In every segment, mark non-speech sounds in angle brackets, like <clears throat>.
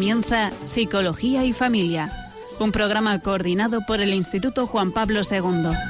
comienza Psicología y Familia, un programa coordinado por el Instituto Juan Pablo II.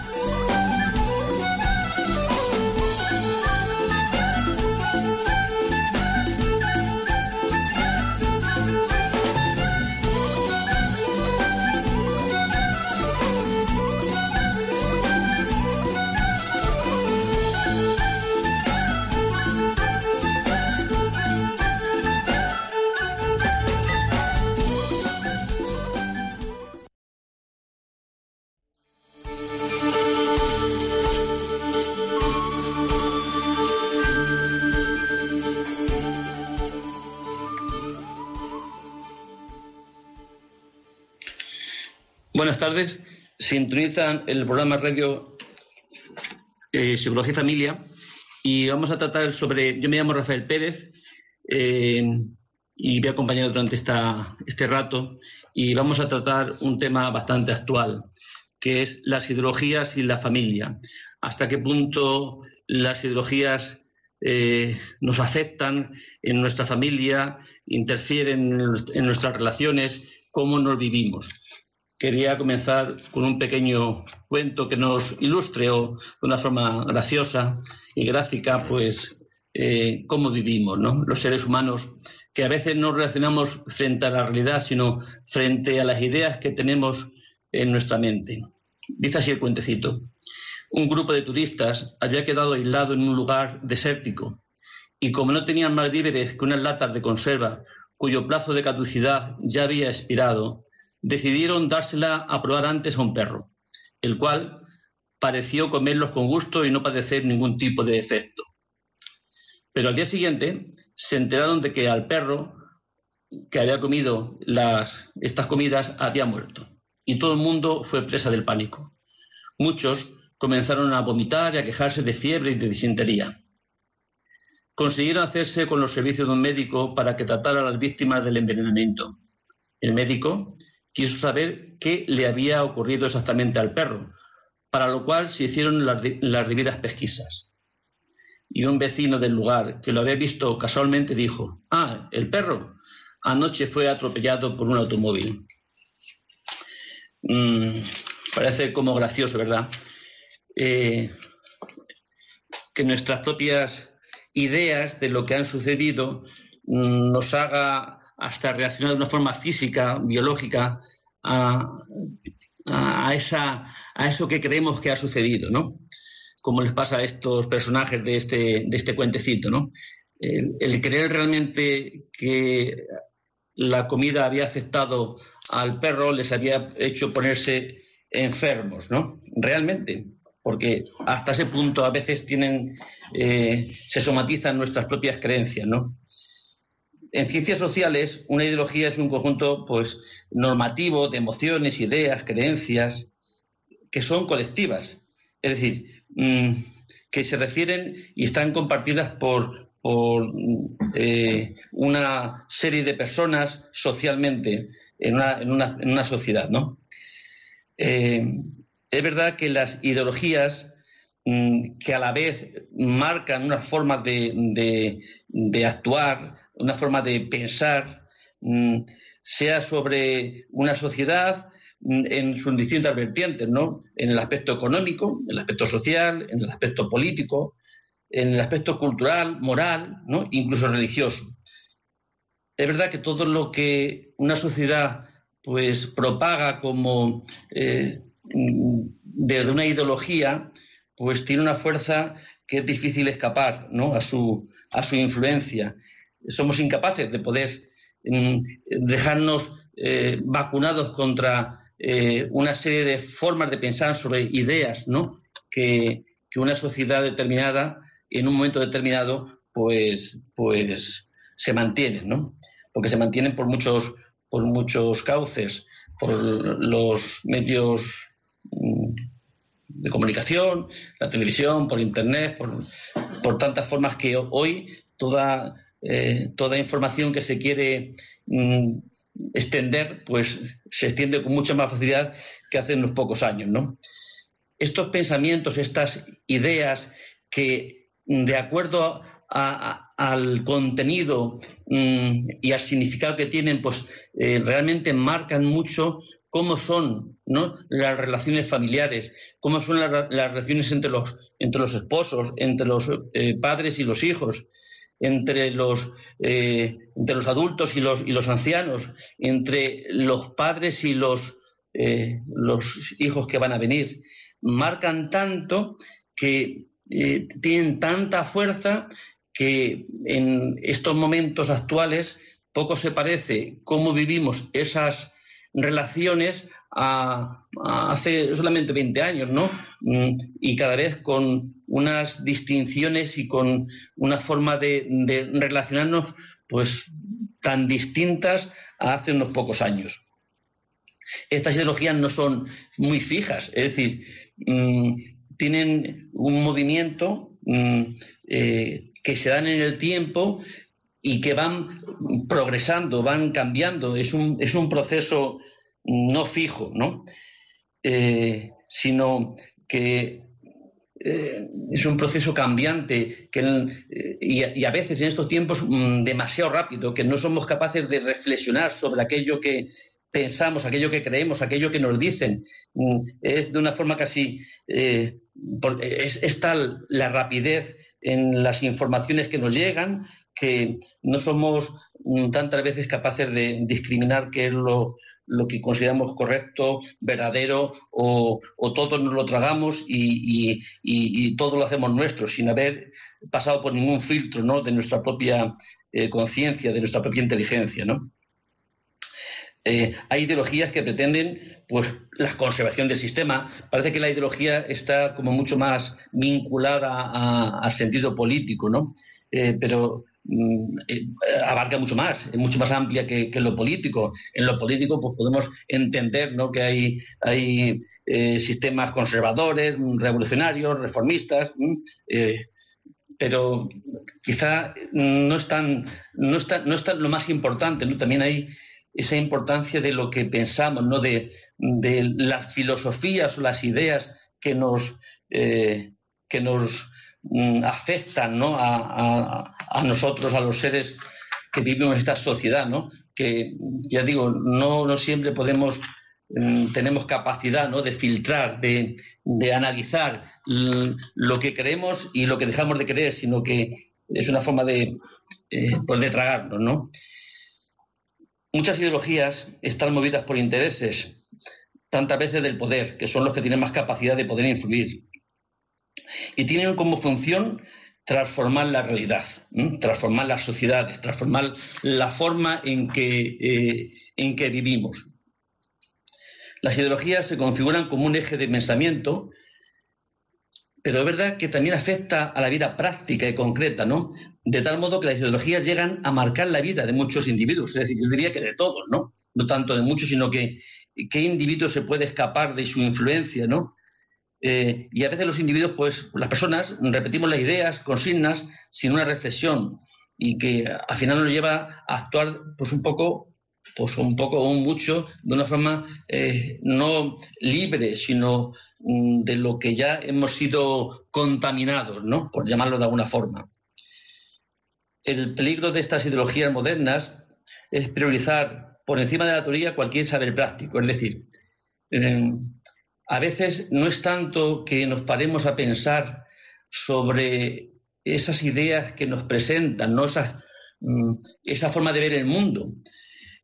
Tardes. Sintonizan el programa Radio eh, Psicología y Familia y vamos a tratar sobre. Yo me llamo Rafael Pérez eh, y voy a acompañar durante esta, este rato y vamos a tratar un tema bastante actual que es las ideologías y la familia. Hasta qué punto las ideologías eh, nos afectan en nuestra familia, interfieren en nuestras relaciones, cómo nos vivimos quería comenzar con un pequeño cuento que nos ilustre de una forma graciosa y gráfica, pues, eh, cómo vivimos, ¿no? Los seres humanos, que a veces no relacionamos frente a la realidad, sino frente a las ideas que tenemos en nuestra mente. Dice así el cuentecito. Un grupo de turistas había quedado aislado en un lugar desértico y como no tenían más víveres que unas latas de conserva cuyo plazo de caducidad ya había expirado, decidieron dársela a probar antes a un perro, el cual pareció comerlos con gusto y no padecer ningún tipo de efecto. Pero al día siguiente se enteraron de que al perro que había comido estas comidas había muerto y todo el mundo fue presa del pánico. Muchos comenzaron a vomitar y a quejarse de fiebre y de disentería. Consiguieron hacerse con los servicios de un médico para que tratara a las víctimas del envenenamiento. El médico quiso saber qué le había ocurrido exactamente al perro, para lo cual se hicieron las, debidas pesquisas. Y un vecino del lugar, que lo había visto casualmente, dijo, ah, el perro, anoche fue atropellado por un automóvil. Mm, parece como gracioso, ¿verdad? Eh, que nuestras propias ideas de lo que han sucedido mm, nos haga hasta reaccionar de una forma física, biológica, a, esa, a eso que creemos que ha sucedido, ¿no? Como les pasa a estos personajes de este, de este cuentecito, ¿no? El, creer realmente que la comida había afectado al perro les había hecho ponerse enfermos, ¿no? Realmente, porque hasta ese punto a veces tienen, eh, se somatizan nuestras propias creencias, ¿no? En ciencias sociales, una ideología es un conjunto pues, normativo de emociones, ideas, creencias, que son colectivas. Es decir, mm, que se refieren y están compartidas por, eh, una serie de personas socialmente en una, sociedad. ¿no? Eh, es verdad que las ideologías que a la vez marcan unas formas de, de actuar, una forma de pensar, mm, sea sobre una sociedad mm, en sus distintas vertientes, ¿no? En el aspecto económico, en el aspecto social, en el aspecto político, en el aspecto cultural, moral, ¿no? Incluso religioso. Es verdad que todo lo que una sociedad pues propaga como eh, de una ideología, pues tiene una fuerza que es difícil escapar ¿no? a, su, a su influencia somos incapaces de poder mm, dejarnos eh, vacunados contra eh, una serie de formas de pensar sobre ideas, ¿no? Que, una sociedad determinada, en un momento determinado, pues, pues se mantiene, ¿no? Porque se mantienen por muchos, por muchos cauces, por los medios mm, de comunicación, la televisión, por internet, por, por tantas formas que hoy toda eh, toda información que se quiere mm, extender, pues se extiende con mucha más facilidad que hace unos pocos años, ¿no? Estos pensamientos, estas ideas que, de acuerdo al contenido mm, y al significado que tienen, pues eh, realmente marcan mucho cómo son las relaciones familiares, cómo son las, relaciones entre los, entre los esposos, entre los eh, padres y los hijos, entre los, eh, entre los adultos y los, y los ancianos, entre los padres y los, los hijos que van a venir. Marcan tanto que tienen tanta fuerza que en estos momentos actuales poco se parece cómo vivimos esas relaciones a, hace solamente 20 años, ¿no? Mm, y cada vez con unas distinciones y con una forma de, relacionarnos pues tan distintas a hace unos pocos años. Estas ideologías no son muy fijas, es decir, mm, tienen un movimiento mm, eh, que se dan en el tiempo y que van progresando, van cambiando. Es un, es un proceso no fijo, ¿no? Eh, sino que eh, es un proceso cambiante que eh, y, a, veces en estos tiempos mm, demasiado rápido, que no somos capaces de reflexionar sobre aquello que pensamos, aquello que creemos, aquello que nos dicen. Mm, es de una forma casi... es, es tal la rapidez en las informaciones que nos llegan, que no somos mm, tantas veces capaces de discriminar qué es lo, que consideramos correcto, verdadero, o, o todo nos lo tragamos y, todo lo hacemos nuestro, sin haber pasado por ningún filtro ¿no? de nuestra propia eh, conciencia, de nuestra propia inteligencia. ¿no? Eh, hay ideologías que pretenden pues, la conservación del sistema. Parece que la ideología está como mucho más vinculada al sentido político, ¿no? Eh, pero abarca mucho más, es mucho más amplia que, lo político. En lo político pues, podemos entender ¿no? que hay, hay sistemas conservadores, revolucionarios, reformistas, pero quizá no es, no, está, no es lo más importante. También hay esa importancia de lo que pensamos, ¿no? de, las filosofías o las ideas que nos, eh, que nos mm, afectan ¿no? a, nosotros, a los seres que vivimos en esta sociedad, ¿no? que ya digo, no, no siempre podemos, mm, tenemos capacidad ¿no? de filtrar, de, analizar lo que creemos y lo que dejamos de creer, sino que es una forma de, eh, pues de tragarnos, ¿no? Muchas ideologías están movidas por intereses, tantas veces del poder, que son los que tienen más capacidad de poder influir. Y tienen como función transformar la realidad, transformar las sociedades, transformar la forma en que, eh, en que vivimos. Las ideologías se configuran como un eje de pensamiento, pero es verdad que también afecta a la vida práctica y concreta, ¿no? de tal modo que las ideologías llegan a marcar la vida de muchos individuos, es decir, yo diría que de todos, ¿no? No tanto de muchos, sino que qué individuo se puede escapar de su influencia, ¿no? Eh, y a veces los individuos, pues las personas, repetimos las ideas, consignas, sin una reflexión, y que al final nos lleva a actuar, pues un poco, pues un poco o mucho, de una forma eh, no libre, sino mm, de lo que ya hemos sido contaminados, ¿no? Por llamarlo de alguna forma el peligro de estas ideologías modernas es priorizar por encima de la teoría cualquier saber práctico. Es decir, a veces no es tanto que nos paremos a pensar sobre esas ideas que nos presentan, mm, esa forma de ver el mundo,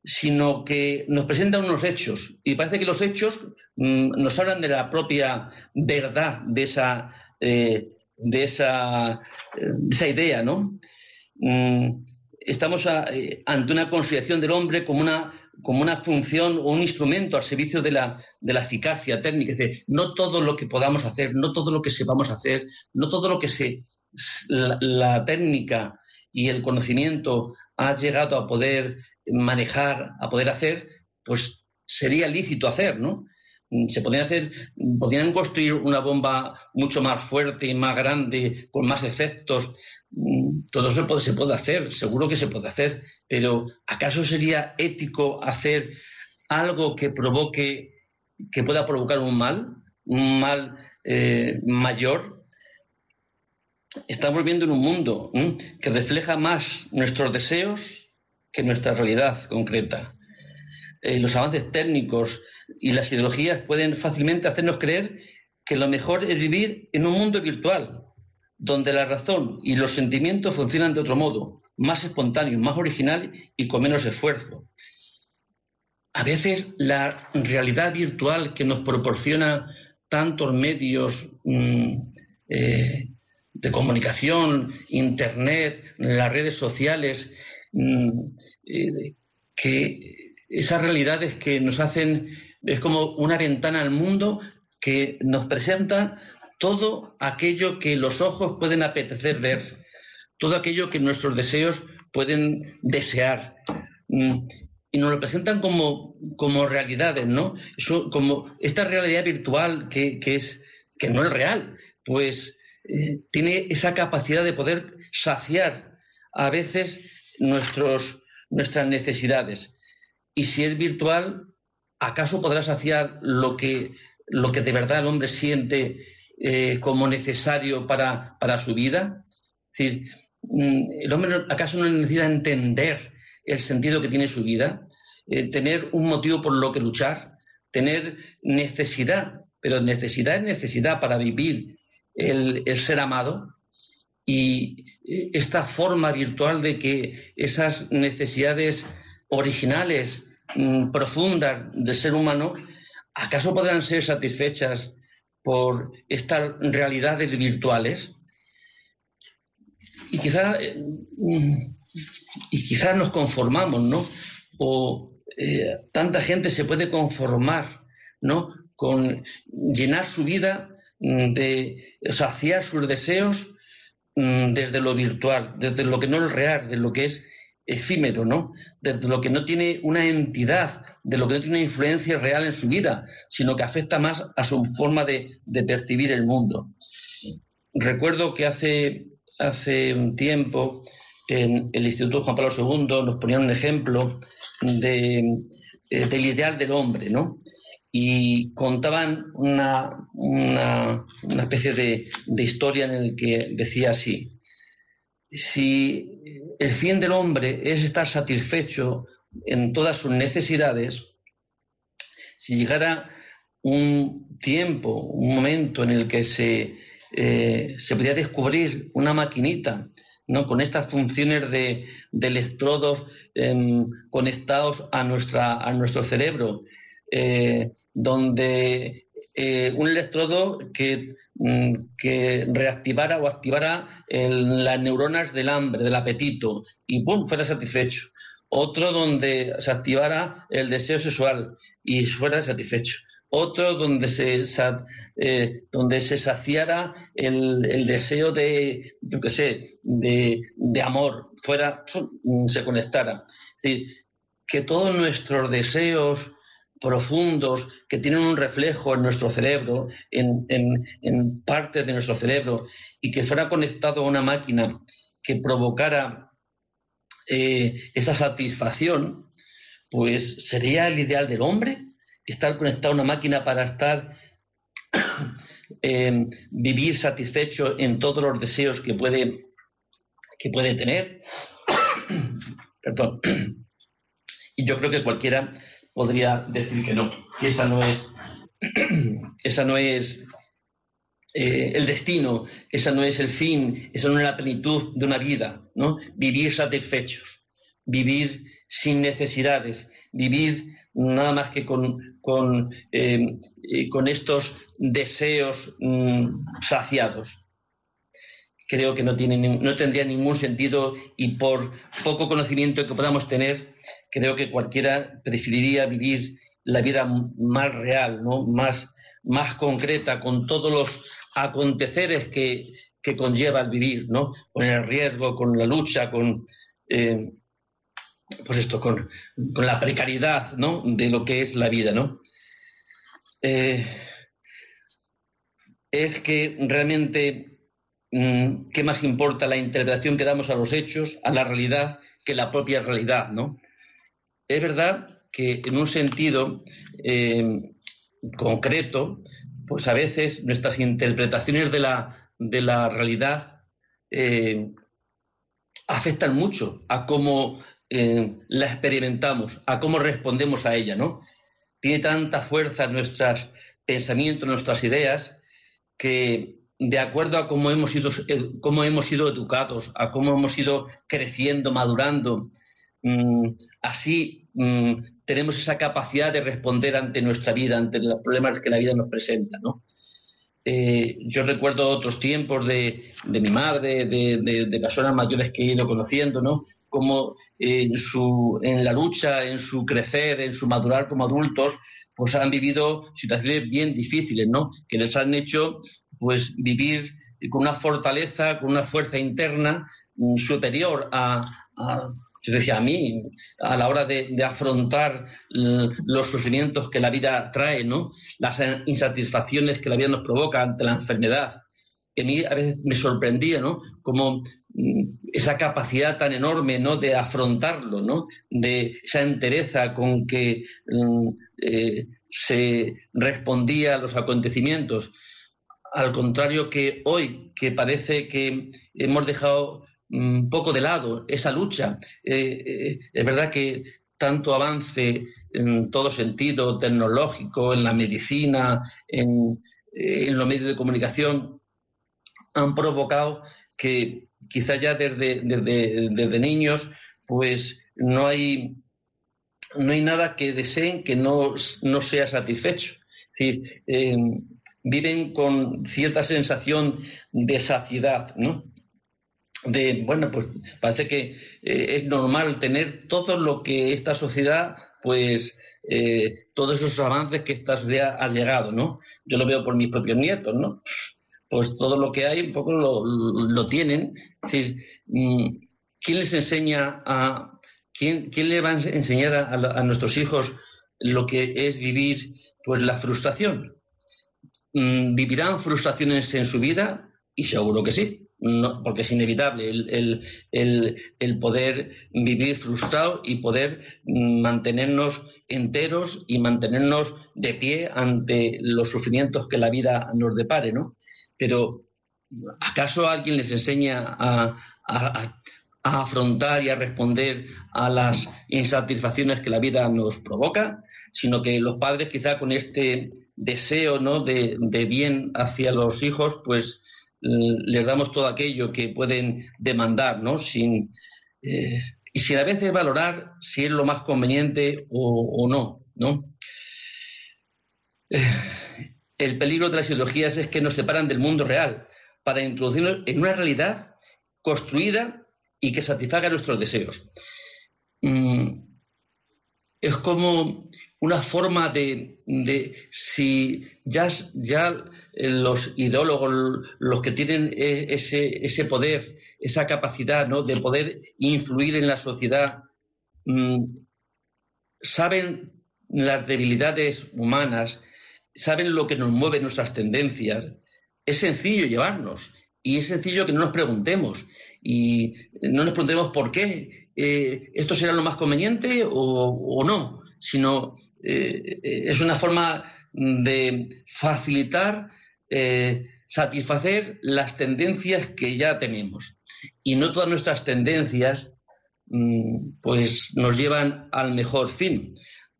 sino que nos presentan unos hechos. Y parece que los hechos mm, nos hablan de la propia verdad de esa, eh, de eh, esa idea, ¿no? Mm, estamos eh, ante una consideración del hombre como una, como una función o un instrumento al servicio de la, de la eficacia técnica. Es decir, no todo lo que podamos hacer, no todo lo que sepamos hacer, no todo lo que se, la, técnica y el conocimiento ha llegado a poder manejar, a poder hacer, pues sería lícito hacer, ¿no? Mm, se podrían hacer, podrían construir una bomba mucho más fuerte más grande, con más efectos, Mm, todo eso se puede hacer, seguro que se puede hacer, pero ¿acaso sería ético hacer algo que provoque, que pueda provocar un mal, un mal eh, mayor? estamos viviendo en un mundo que refleja más nuestros deseos que nuestra realidad concreta. Eh, los avances técnicos y las ideologías pueden fácilmente hacernos creer que lo mejor es vivir en un mundo virtual, donde la razón y los sentimientos funcionan de otro modo, más espontáneo, más original y con menos esfuerzo. A veces la realidad virtual que nos proporciona tantos medios mm, eh, de comunicación, Internet, las redes sociales, mm, eh, que esas realidades que nos hacen, es como una ventana al mundo que nos presenta todo aquello que los ojos pueden apetecer ver, todo aquello que nuestros deseos pueden desear. Mm, y nos lo presentan como, como realidades, ¿no? como esta realidad virtual que, es, que no es real, pues eh, tiene esa capacidad de poder saciar a veces nuestros, nuestras necesidades. Y si es virtual, ¿acaso podrá saciar lo que, lo que de verdad el hombre siente eh, como necesario para, su vida? Mm, ¿el hombre acaso no necesita entender el sentido que tiene su vida? Eh, tener un motivo por lo que luchar, tener necesidad, pero necesidad es necesidad para vivir el, ser amado y eh, esta forma virtual de que esas necesidades originales, mm, profundas del ser humano, ¿acaso podrán ser satisfechas por estas realidades virtuales? Y quizá, eh, mm, y quizá nos conformamos, ¿no? O eh, tanta gente se puede conformar, ¿no? Con llenar su vida Mm, de saciar sus deseos desde lo virtual, desde lo que no es real, de lo que es efímero, ¿no? Desde lo que no tiene una entidad, de lo que no tiene una influencia real en su vida, sino que afecta más a su forma de, percibir el mundo. Recuerdo que hace, hace un tiempo en el Instituto Juan Pablo II nos ponían un ejemplo eh, del ideal del hombre, ¿no? y contaban una, una, especie de, de, historia en el que decía así, si el fin del hombre es estar satisfecho en todas sus necesidades, si llegara un tiempo, un momento en el que se, eh, se podía descubrir una maquinita ¿no? con estas funciones de, electrodos em, conectados a, nuestra, a nuestro cerebro, eh, donde eh, un electrodo que, mm, que, reactivara o activara las neuronas del hambre, del apetito, y ¡pum! fuera satisfecho. Otro donde se activara el deseo sexual y fuera satisfecho. Otro donde se, eh, donde se saciara el, deseo de, yo qué sé, de, de amor, fuera, se conectara. Es decir, que todos nuestros deseos, profundos que tienen un reflejo en nuestro cerebro, en, en, partes de nuestro cerebro, y que fuera conectado a una máquina que provocara eh, esa satisfacción, pues sería el ideal del hombre, estar conectado a una máquina para estar, <coughs> eh, vivir satisfecho en todos los deseos que puede, que puede tener. <coughs> Perdón. <coughs> Y yo creo que cualquiera podría decir que no, que esa no es, <clears throat> esa no es eh, el destino, esa no es el fin, esa no es la plenitud de una vida, ¿no? Vivir satisfechos, vivir sin necesidades, vivir nada más que con, con, eh, eh, estos deseos mm, saciados. Creo que no, tiene, no tendría ningún sentido y por poco conocimiento que podamos tener, creo que cualquiera preferiría vivir la vida más real, ¿no? más, más concreta, con todos los aconteceres que, conlleva el vivir, ¿no? con el riesgo, con la lucha, con, eh, pues esto, con, la precariedad ¿no? de lo que es la vida. ¿no? Eh, es que realmente, mm, ¿qué más importa la interpretación que damos a los hechos, a la realidad, que la propia realidad? ¿no? Es verdad que en un sentido eh, concreto, pues a veces nuestras interpretaciones de la, de la realidad eh, afectan mucho a cómo eh, la experimentamos, a cómo respondemos a ella, ¿no? Tiene tanta fuerza nuestros pensamientos, nuestras ideas, que de acuerdo a cómo hemos sido, cómo hemos sido educados, a cómo hemos ido creciendo, madurando, mm, así mm, tenemos esa capacidad de responder ante nuestra vida, ante los problemas que la vida nos presenta. Eh, yo recuerdo otros tiempos de, mi madre, de, personas mayores que he ido conociendo, ¿no? Como en, su, en la lucha, en su crecer, en su madurar como adultos, pues han vivido situaciones bien difíciles, ¿no? Que les han hecho, pues, vivir con una fortaleza, con una fuerza interna mm, superior a yo decía, a mí, a la hora de, afrontar los sufrimientos que la vida trae, ¿no? Las insatisfacciones que la vida nos provoca ante la enfermedad, que a mí a veces me sorprendía, ¿no? Como mm, esa capacidad tan enorme, ¿no? De afrontarlo, ¿no? De esa entereza con que mm, eh, se respondía a los acontecimientos. Al contrario que hoy, que parece que hemos dejado un poco de lado esa lucha. Eh, eh, es verdad que tanto avance en todo sentido tecnológico, en la medicina, en, los medios de comunicación, han provocado que quizá ya desde, desde, niños pues no hay, no hay nada que deseen que no, no sea satisfecho. Es decir, eh, viven con cierta sensación de saciedad, ¿no? De, bueno, pues parece que eh, es normal tener todo lo que esta sociedad, pues, eh, todos esos avances que esta sociedad ha llegado, ¿no? Yo lo veo por mis propios nietos, ¿no? Pues todo lo que hay un poco lo, tienen. Mm, ¿quién les enseña a, quién, quién le va a enseñar a, a, nuestros hijos lo que es vivir, pues, la frustración? Mm, ¿Vivirán frustraciones en su vida? Y seguro que sí porque es inevitable el, poder vivir frustrado y poder mantenernos enteros y mantenernos de pie ante los sufrimientos que la vida nos depare, ¿no? Pero ¿acaso alguien les enseña a, afrontar y a responder a las insatisfacciones que la vida nos provoca? Sino que los padres quizá con este deseo ¿no? de, de bien hacia los hijos, pues les damos todo aquello que pueden demandar, ¿no? Sin, eh, y sin a veces valorar si es lo más conveniente o, no, ¿no? Eh, el peligro de las ideologías es que nos separan del mundo real para introducirnos en una realidad construida y que satisfaga nuestros deseos. Mm, es como una forma de, si ya, los ideólogos, los que tienen e, ese, poder, esa capacidad ¿no? de poder influir en la sociedad, mm, saben las debilidades humanas, saben lo que nos mueve nuestras tendencias, es sencillo llevarnos y es sencillo que no nos preguntemos y no nos preguntemos por qué eh, esto será lo más conveniente o no sino eh, eh, es una forma de facilitar, eh, satisfacer las tendencias que ya tenemos. Y no todas nuestras tendencias mm, pues nos llevan al mejor fin.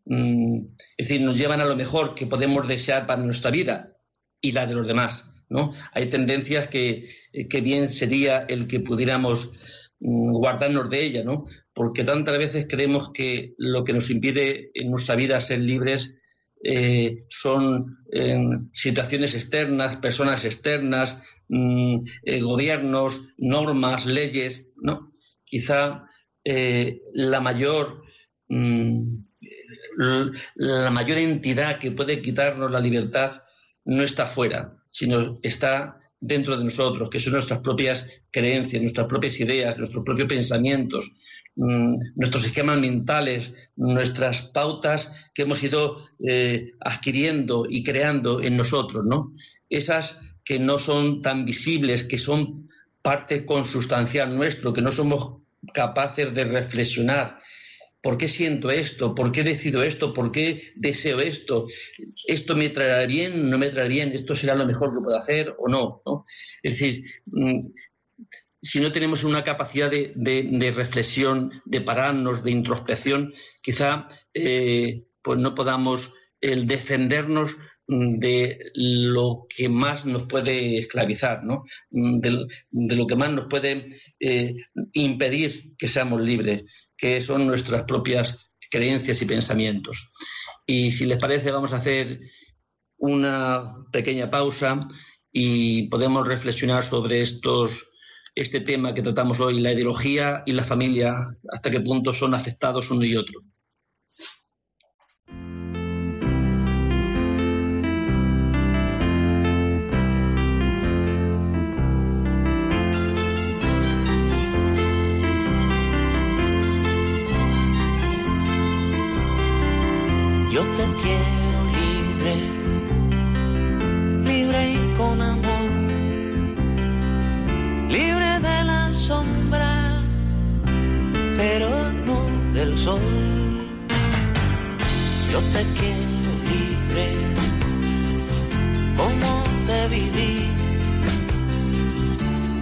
Mm, es decir, nos llevan a lo mejor que podemos desear para nuestra vida y la de los demás. ¿no? Hay tendencias que, que bien sería el que pudiéramos mm, guardarnos de ella, ¿no? Porque tantas veces creemos que lo que nos impide en nuestra vida ser libres eh, son situaciones externas, personas externas, mm, eh, gobiernos, normas, leyes, ¿no? Quizá eh, la mayor mm, la mayor entidad que puede quitarnos la libertad no está fuera, sino está dentro de nosotros, que son nuestras propias creencias, nuestras propias ideas, nuestros propios pensamientos, Mm, nuestros esquemas mentales, nuestras pautas que hemos ido eh, adquiriendo y creando en nosotros, ¿no? Esas que no son tan visibles, que son parte consustancial nuestro, que no somos capaces de reflexionar. ¿Por qué siento esto? ¿Por qué decido esto? ¿Por qué deseo esto? ¿Esto me traerá bien? ¿No me traerá bien? ¿Esto será lo mejor que puedo hacer o no? ¿no? Es decir, mm, si no tenemos una capacidad de, reflexión, de pararnos, de introspección, quizá eh, pues no podamos defendernos de lo que más nos puede esclavizar, ¿no? de, lo que más nos puede eh, impedir que seamos libres, que son nuestras propias creencias y pensamientos. Y si les parece, vamos a hacer una pequeña pausa y podemos reflexionar sobre estos, este tema que tratamos hoy, la ideología y la familia, hasta qué punto son aceptados uno y otro. Yo te Yo te quiero libre, como te viví,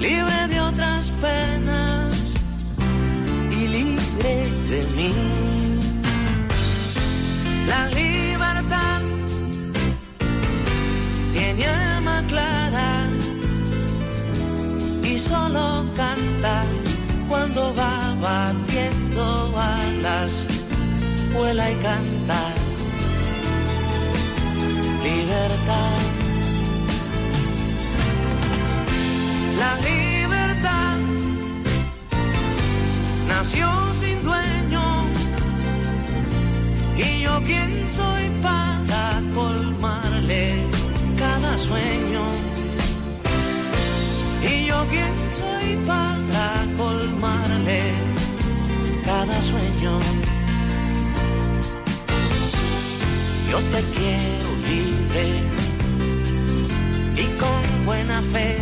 libre de otras penas y libre de mí. La libertad tiene alma clara y solo canta cuando va batiendo alas, vuela y canta. Libertad. La libertad nació sin dueño y yo quién soy para colmarle cada sueño. Y yo quién soy para colmarle cada sueño. Yo te quiero libre y con buena fe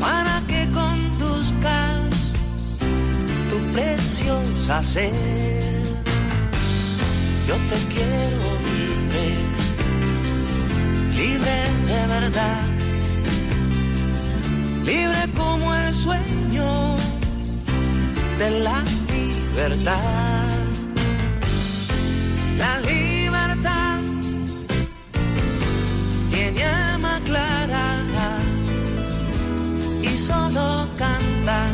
para que conduzcas tu preciosa sed yo te quiero libre, libre de verdad, libre como el sueño de la libertad. La libertad tiene alma clara y solo canta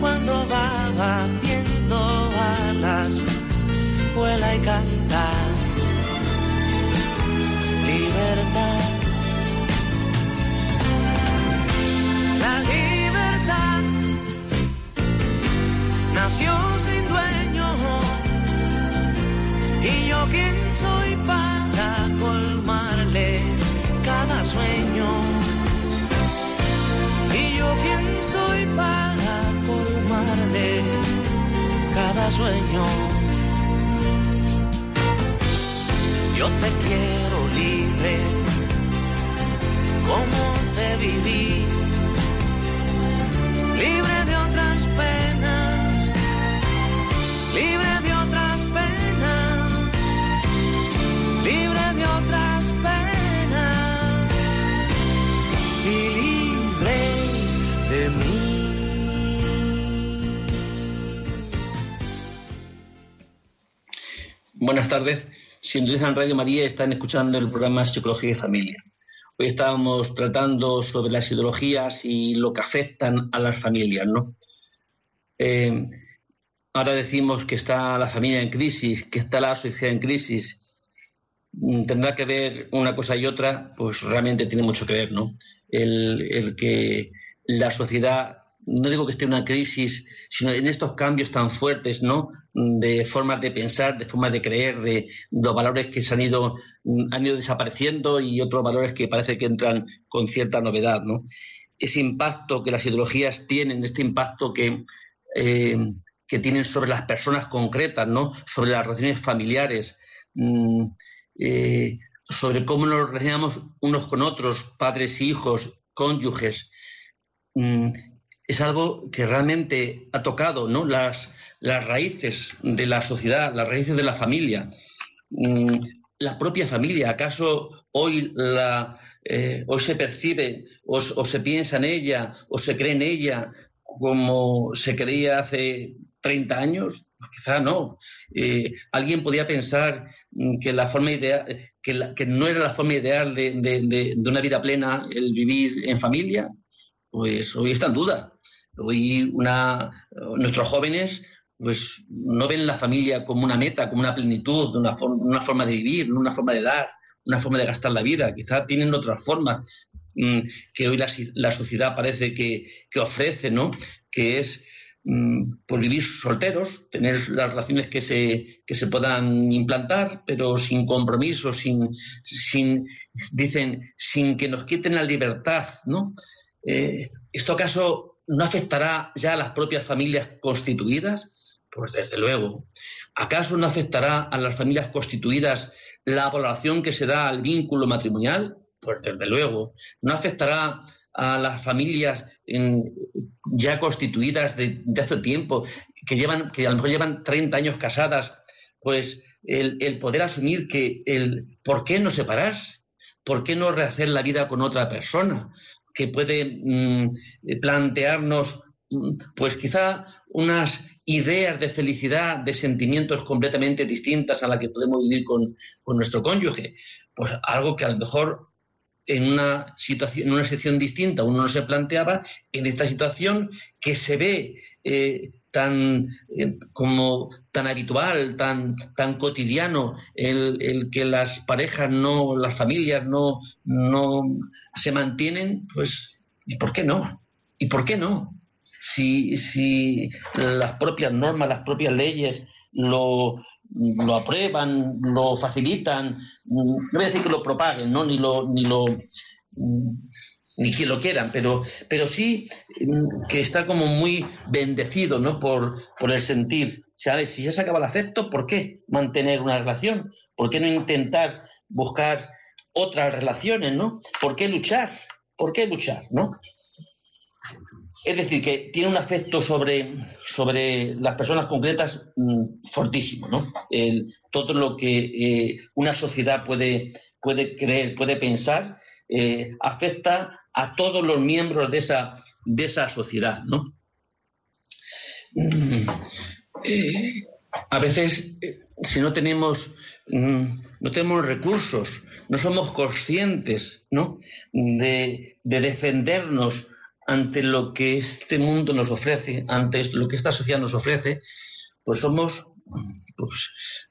cuando va batiendo alas vuela y canta. Libertad. La libertad nació sin dueño. Y yo quién soy para sueño. Y yo quién soy para colmarle cada sueño. Yo te quiero libre, como te viví, libre de otras penas, libre Buenas tardes. Si en Radio María están escuchando el programa Psicología y Familia. Hoy estábamos tratando sobre las ideologías y lo que afectan a las familias, ¿no? Eh, ahora decimos que está la familia en crisis, que está la sociedad en crisis. Mm, tendrá que ver una cosa y otra, pues realmente tiene mucho que ver, ¿no? El, el que la sociedad no digo que esté en una crisis, sino en estos cambios tan fuertes, ¿no? De formas de pensar, de formas de creer, de los valores que se han ido, han ido desapareciendo y otros valores que parece que entran con cierta novedad, ¿no? Ese impacto que las ideologías tienen, este impacto que, eh, que tienen sobre las personas concretas, ¿no? Sobre las relaciones familiares, mm, eh, sobre cómo nos relacionamos unos con otros, padres y hijos, cónyuges. Mm, es algo que realmente ha tocado ¿no? las, las raíces de la sociedad, las raíces de la familia. Mm, la propia familia, ¿acaso hoy la, eh, se percibe, o, se piensa en ella, o se cree en ella como se creía hace 30 años, pues quizá no. Eh, alguien podía pensar que la forma ideal, que, que, no era la forma ideal de, de, una vida plena el vivir en familia, pues hoy está en duda. Hoy una, nuestros jóvenes pues no ven la familia como una meta, como una plenitud, una, forma de vivir, una forma de dar, una forma de gastar la vida. Quizás tienen otras formas mm, que hoy la, sociedad parece que, ofrece, ¿no? Que es mm, por vivir solteros, tener las relaciones que se, que se puedan implantar, pero sin compromiso, sin, sin, dicen, sin que nos quiten la libertad, ¿no? Eh, ¿Esto acaso no afectará ya a las propias familias constituidas? Pues desde luego. ¿Acaso no afectará a las familias constituidas la valoración que se da al vínculo matrimonial? Pues desde luego. ¿No afectará a las familias ya constituidas de, hace tiempo, que, llevan, que a lo mejor llevan 30 años casadas, pues el, poder asumir que el por qué no separarse, por qué no rehacer la vida con otra persona, que puede mm, plantearnos, mm, pues quizá unas ideas de felicidad, de sentimientos completamente distintas a la que podemos vivir con, nuestro cónyuge. Pues algo que a lo mejor en una situación, en una situación distinta uno no se planteaba, en esta situación que se ve eh, tan eh, como tan habitual, tan, tan cotidiano, el, que las parejas no, las familias no, no se mantienen, pues, ¿y por qué no? ¿Y por qué no? Si, si las propias normas, las propias leyes lo, lo aprueban, lo facilitan, no voy a decir que lo propaguen, ¿no? ni lo, ni lo ni quien lo quieran, pero, pero sí mm, que está como muy bendecido ¿no? por, por el sentir. ¿Sabes? Si ya se acaba el afecto, ¿por qué mantener una relación? ¿Por qué no intentar buscar otras relaciones? ¿no? ¿Por qué luchar? ¿Por qué luchar? ¿no? Es decir, que tiene un afecto sobre, sobre las personas concretas mm, fortísimo, ¿no? todo lo que eh, una sociedad puede, puede creer, puede pensar, eh, afecta a todos los miembros de esa, de esa sociedad, ¿no? Mm, eh, a veces, si no tenemos, mm, no tenemos recursos, no somos conscientes ¿no? De, defendernos ante lo que este mundo nos ofrece, ante lo que esta sociedad nos ofrece, pues somos pues,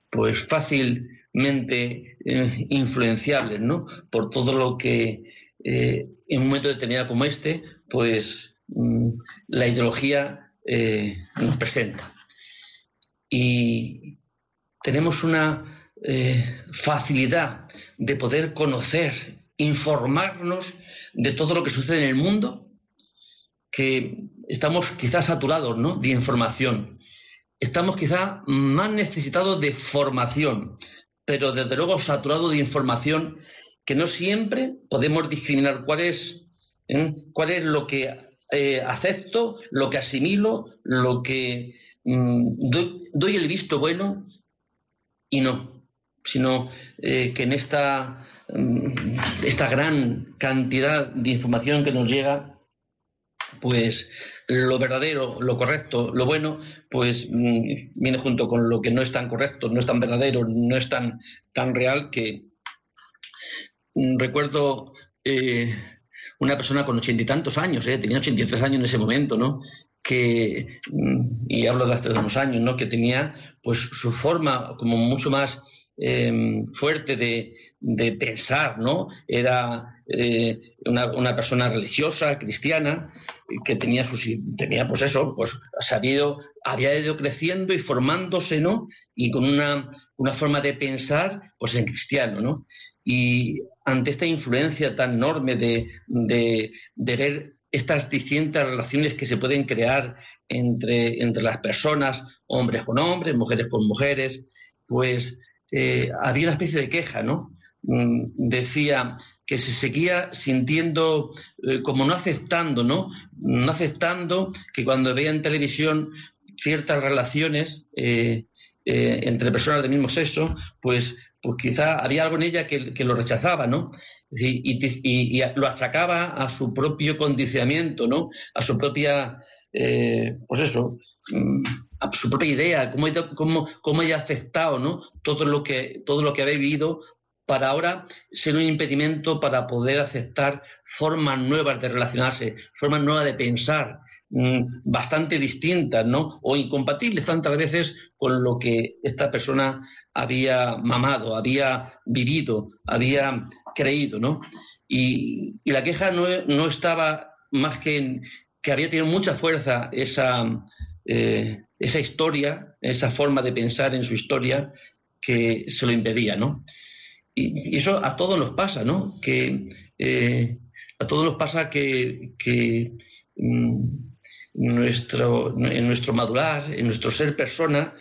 pues fácilmente eh, influenciables ¿no? por todo lo que eh, en un momento determinado como este, pues mm, la ideología eh, nos presenta. Y tenemos una facilidad de poder conocer, informarnos de todo lo que sucede en el mundo, que estamos quizás saturados ¿no? de información. Estamos quizás más necesitados de formación, pero desde luego saturados de información que no siempre podemos discriminar cuál es, ¿eh? cuál es lo que eh, acepto, lo que asimilo, lo que mm, doy, el visto bueno y no, sino eh, que en esta, mm, esta gran cantidad de información que nos llega, pues lo verdadero, lo correcto, lo bueno, pues mm, viene junto con lo que no es tan correcto, no es tan verdadero, no es tan, tan real que, Mm, recuerdo eh, una persona con ochenta y tantos años, eh, tenía ochenta y tres años en ese momento, ¿no? Que, mm, y hablo de hace unos años, ¿no? Que tenía pues su forma como mucho más em, fuerte de, pensar, ¿no? Era eh, una, persona religiosa, cristiana, que tenía, sus, tenía pues eso, pues sabido, había ido creciendo y formándose, ¿no? Y con una, una forma de pensar, pues en cristiano, ¿no? Y ante esta influencia tan enorme de, de, ver estas distintas relaciones que se pueden crear entre, entre las personas, hombres con hombres, mujeres con mujeres, pues eh, había una especie de queja, ¿no? Mm, decía que se seguía sintiendo eh, como no aceptando, ¿no? No aceptando que cuando veía en televisión ciertas relaciones eh, entre personas del mismo sexo, pues pues quizá había algo en ella que, lo rechazaba, ¿no? Y, lo achacaba a su propio condicionamiento, ¿no? A su propia, eh, pues eso, mm, a su propia idea, cómo cómo, cómo ella ha afectado, ¿no? Todo lo que, todo lo que había vivido para ahora ser un impedimento para poder aceptar formas nuevas de relacionarse, formas nuevas de pensar, mm, bastante distintas, ¿no? O incompatibles tantas veces con lo que esta persona había mamado, había vivido, había creído, ¿no? Y, la queja no, estaba más que en que había tenido mucha fuerza esa, eh, esa historia, esa forma de pensar en su historia que se lo impedía, ¿no? Y, eso a todos nos pasa, ¿no? Que eh, a todos nos pasa que, mm, nuestro, en nuestro madurar, en nuestro ser persona,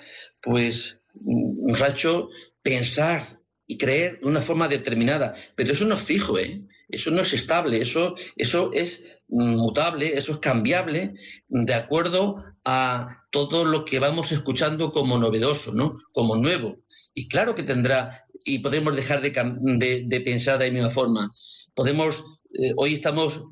pues mm, nos ha hecho pensar y creer de una forma determinada. Pero eso no es fijo, ¿eh? Eso no es estable, eso, eso es mutable, eso es cambiable de acuerdo a todo lo que vamos escuchando como novedoso, ¿no? Como nuevo. Y claro que tendrá y podemos dejar de, pensar de la misma forma. Podemos, eh, hoy estamos,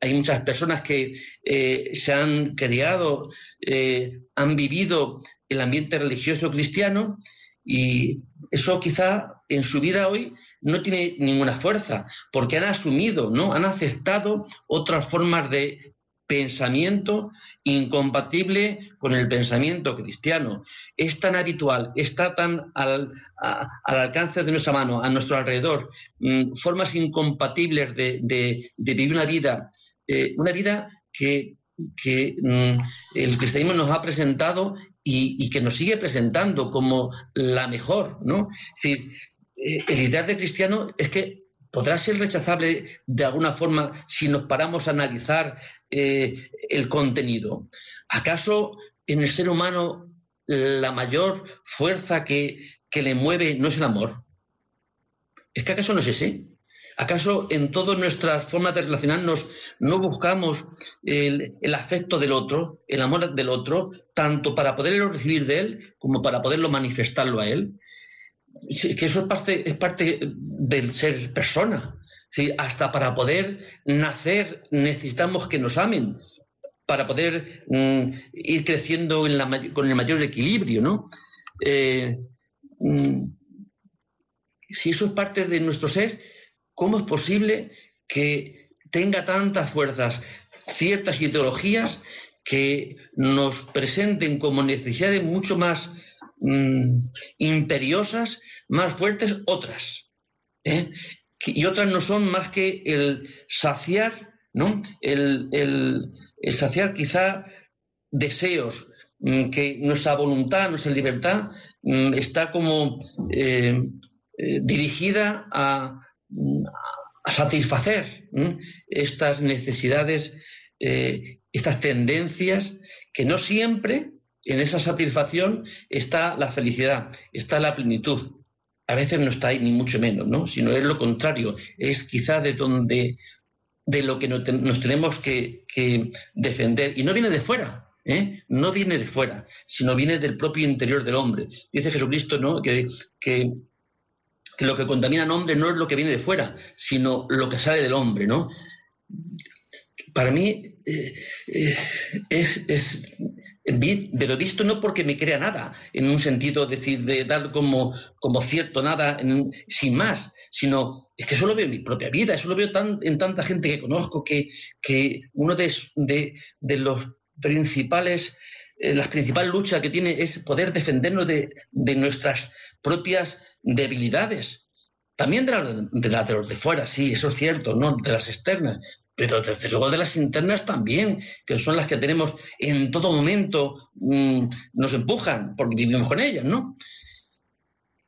hay muchas personas que eh, se han criado, eh, han vivido el ambiente religioso cristiano y eso quizá en su vida hoy no tiene ninguna fuerza, porque han asumido, ¿no? Han aceptado otras formas de pensamiento incompatible con el pensamiento cristiano. Es tan habitual, está tan al, alcance de nuestra mano, a nuestro alrededor, mm, formas incompatibles de, vivir una vida, eh, una vida que, mm, el cristianismo nos ha presentado y, que nos sigue presentando como la mejor, ¿no? Es decir, eh, el ideal de cristiano es que podrá ser rechazable de alguna forma si nos paramos a analizar eh, el contenido. ¿Acaso en el ser humano la mayor fuerza que, le mueve no es el amor? ¿Es que acaso no es ese? ¿Acaso en todas nuestras formas de relacionarnos no buscamos el, el, afecto del otro, el amor del otro, tanto para poderlo recibir de él como para poderlo manifestarlo a él? Que eso es parte, es parte del ser persona. Hasta para poder nacer necesitamos que nos amen, para poder mm, ir creciendo con el mayor equilibrio, ¿no? Eh, mm, si eso es parte de nuestro ser, ¿cómo es posible que tenga tantas fuerzas ciertas ideologías que nos presenten como necesidades mucho más mm, imperiosas más fuertes otras. ¿eh? Y otras no son más que el saciar, ¿no? El, saciar quizá deseos, mm, que nuestra voluntad, nuestra libertad mm, está como eh, eh, dirigida a, satisfacer estas necesidades, estas tendencias que no siempre en esa satisfacción está la felicidad, está la plenitud a veces no está ahí ni mucho menos, ¿no? Sino es lo contrario, es quizá de donde de lo que nos tenemos que, defender. Y no viene de fuera, ¿eh? no viene de fuera, sino viene del propio interior del hombre. Dice Jesucristo ¿no? que, que, lo que contamina al hombre no es lo que viene de fuera, sino lo que sale del hombre. ¿no? Para mí eh, eh, es, es, pero visto no porque me crea nada, en un sentido decir, de dar como, como cierto nada sin más, sino es que eso lo veo en mi propia vida, eso lo veo tan, en tanta gente que conozco, que, que uno de, de, los principales, eh, las principales luchas que tiene es poder defendernos de, de nuestras propias debilidades. También de las de, de los de fuera, sí, eso es cierto, ¿no? De las externas, pero desde luego de las internas también, que son las que tenemos en todo momento, mm, nos empujan, porque vivimos con ellas, ¿no?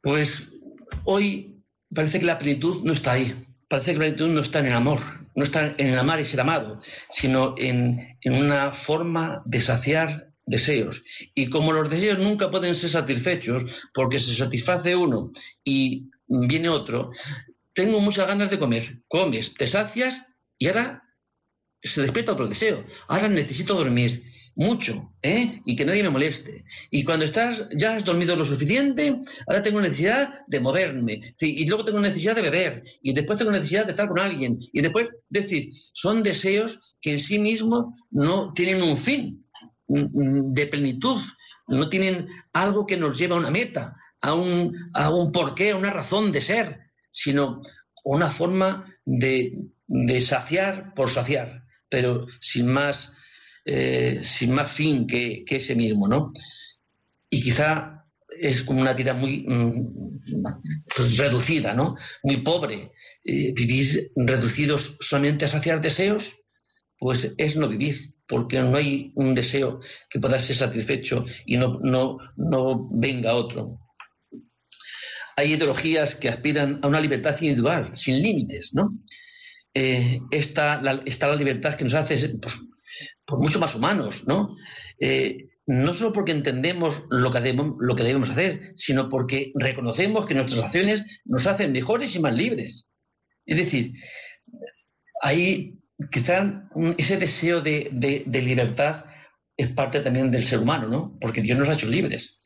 Pues hoy parece que la plenitud no está ahí, parece que la plenitud no está en el amor, no está en el amar y ser amado, sino en, en una forma de saciar deseos. Y como los deseos nunca pueden ser satisfechos, porque se satisface uno y viene otro, tengo muchas ganas de comer, comes, te sacias y ahora se despierta otro deseo. Ahora necesito dormir. mucho, ¿eh? Y que nadie me moleste. Y cuando estás, ya has dormido lo suficiente, ahora tengo necesidad de moverme. Y luego tengo necesidad de beber. Y después tengo necesidad de estar con alguien. Y después, es decir, son deseos que en sí mismos no tienen un fin de plenitud, no tienen algo que nos lleve a una meta, a un, a un porqué, a una razón de ser, sino una forma de, de saciar por saciar, pero sin más eh, sin más fin que, ese mismo, ¿no? Y quizá es como una vida muy mm, pues, reducida, ¿no? Muy pobre. Eh, vivir reducidos solamente a saciar deseos, pues es no vivir, porque no hay un deseo que pueda ser satisfecho y no, no, no venga otro. Hay ideologías que aspiran a una libertad individual, sin límites, ¿no? Eh, está, la, libertad que nos hace pues, pues mucho más humanos, ¿no? Eh, no solo porque entendemos lo que, debemos, lo que debemos hacer, sino porque reconocemos que nuestras acciones nos hacen mejores y más libres. Es decir, ahí quizá ese deseo de, libertad es parte también del ser humano, ¿no? Porque Dios nos ha hecho libres.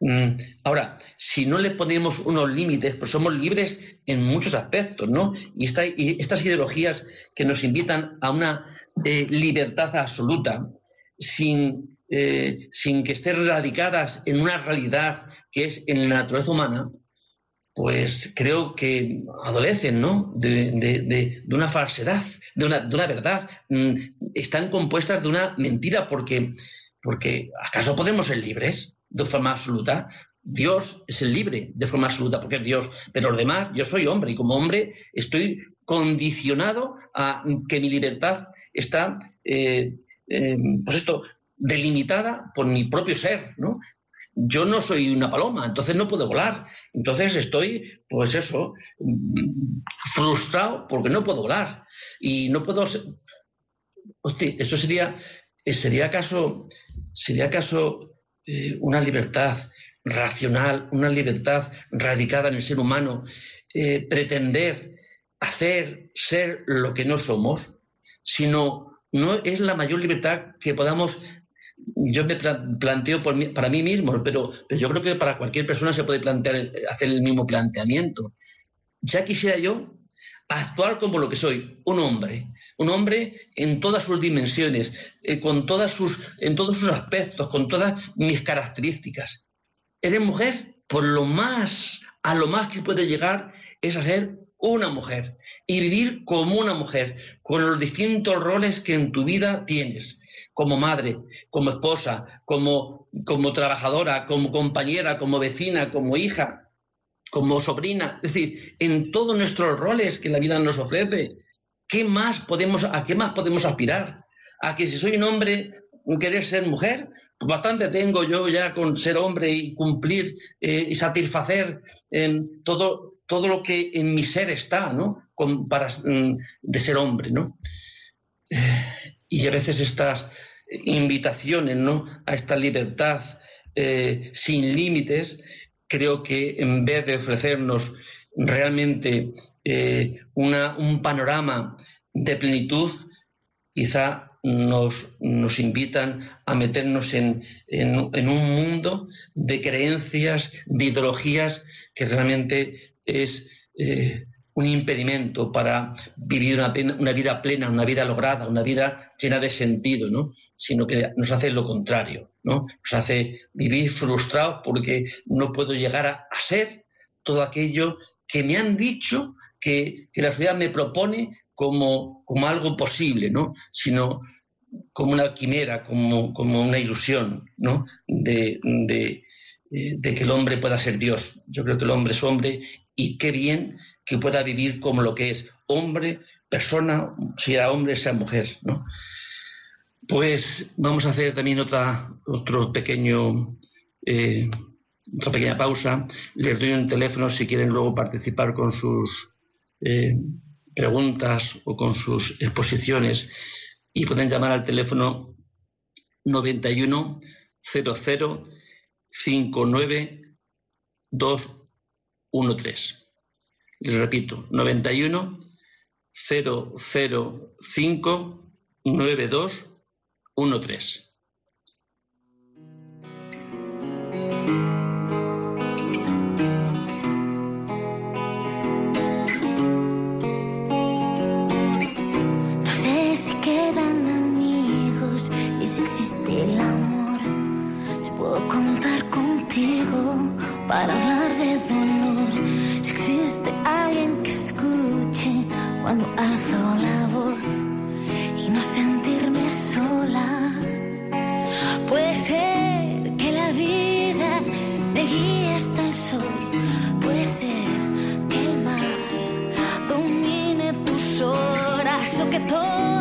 Mm, ahora, si no le ponemos unos límites, pues somos libres en muchos aspectos, ¿no? Y, y estas ideologías que nos invitan a una eh, libertad absoluta, sin, eh, sin que estén radicadas en una realidad que es en la naturaleza humana, pues creo que adolecen ¿no? de, una falsedad, de una, de una, verdad. Mm, están compuestas de una mentira porque, porque ¿acaso podemos ser libres de forma absoluta? Dios es el libre de forma absoluta, porque es Dios, pero los demás, yo soy hombre y como hombre estoy condicionado a que mi libertad está, eh, eh, pues esto, delimitada por mi propio ser, ¿no? Yo no soy una paloma, entonces no puedo volar. Entonces estoy, pues eso, frustrado porque no puedo volar. Y no puedo... Hostia, esto sería, sería acaso, sería acaso eh, una libertad racional, una libertad radicada en el ser humano, pretender hacer ser lo que no somos, sino no es la mayor libertad que podamos yo me planteo para mí mismo, pero, yo creo que para cualquier persona se puede plantear, hacer el mismo planteamiento. Ya quisiera yo actuar como lo que soy, un hombre, un hombre en todas sus dimensiones, eh, con todas sus, en todos sus aspectos, con todas mis características. Eres mujer, por lo más, a lo más que puede llegar es a ser una mujer y vivir como una mujer, con los distintos roles que en tu vida tienes, como madre, como esposa, como, como trabajadora, como compañera, como vecina, como hija, como sobrina, es decir, en todos nuestros roles que la vida nos ofrece, ¿qué más podemos, ¿a qué más podemos aspirar? A que si soy un hombre, querer ser mujer, pues bastante tengo yo ya con ser hombre y cumplir eh, y satisfacer en todo todo lo que en mi ser está, ¿no? para, mm, de ser hombre, ¿no? Y a veces estas invitaciones, ¿no? A esta libertad eh, sin límites, creo que en vez de ofrecernos realmente eh, un panorama de plenitud, quizá nos, nos invitan a meternos en, en, un mundo de creencias, de ideologías que realmente es eh, un impedimento para vivir una, vida plena, una vida lograda, una vida llena de sentido, ¿no? sino que nos hace lo contrario, ¿no? nos hace vivir frustrados porque no puedo llegar a, ser todo aquello que me han dicho que, la sociedad me propone como, como algo posible, ¿no? sino como una quimera, como, como una ilusión ¿no? de, de, eh, de que el hombre pueda ser Dios. Yo creo que el hombre es hombre y qué bien que pueda vivir como lo que es hombre, persona, sea hombre, sea mujer, ¿no? Pues vamos a hacer también otra, otro pequeño, eh, otra pequeña pausa. Les doy un teléfono si quieren luego participar con sus eh, preguntas o con sus exposiciones y pueden llamar al teléfono 91 00 59 13. Les repito, 91 005 92 13. 痛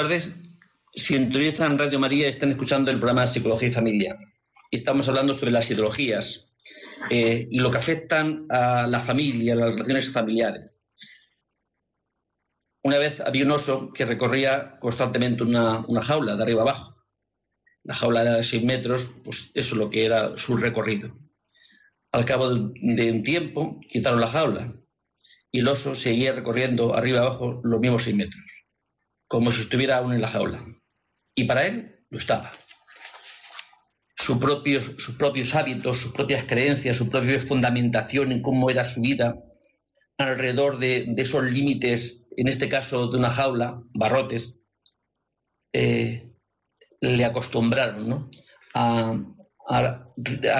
tardes. Sintonizan Radio María y están escuchando el programa Psicología y Familia. Y estamos hablando sobre las ideologías eh, y lo que afectan a la familia, a las relaciones familiares. Una vez había un oso que recorría constantemente una, una jaula de arriba abajo. La jaula era de 6 metros, pues eso es lo que era su recorrido. Al cabo de un tiempo quitaron la jaula y el oso seguía recorriendo arriba abajo los mismos 6 metros como si estuviera aún en la jaula. Y para él lo estaba. Sus propios, hábitos, sus propias creencias, su propia fundamentación en cómo era su vida alrededor de, esos límites, en este caso de una jaula, barrotes, eh, le acostumbraron a,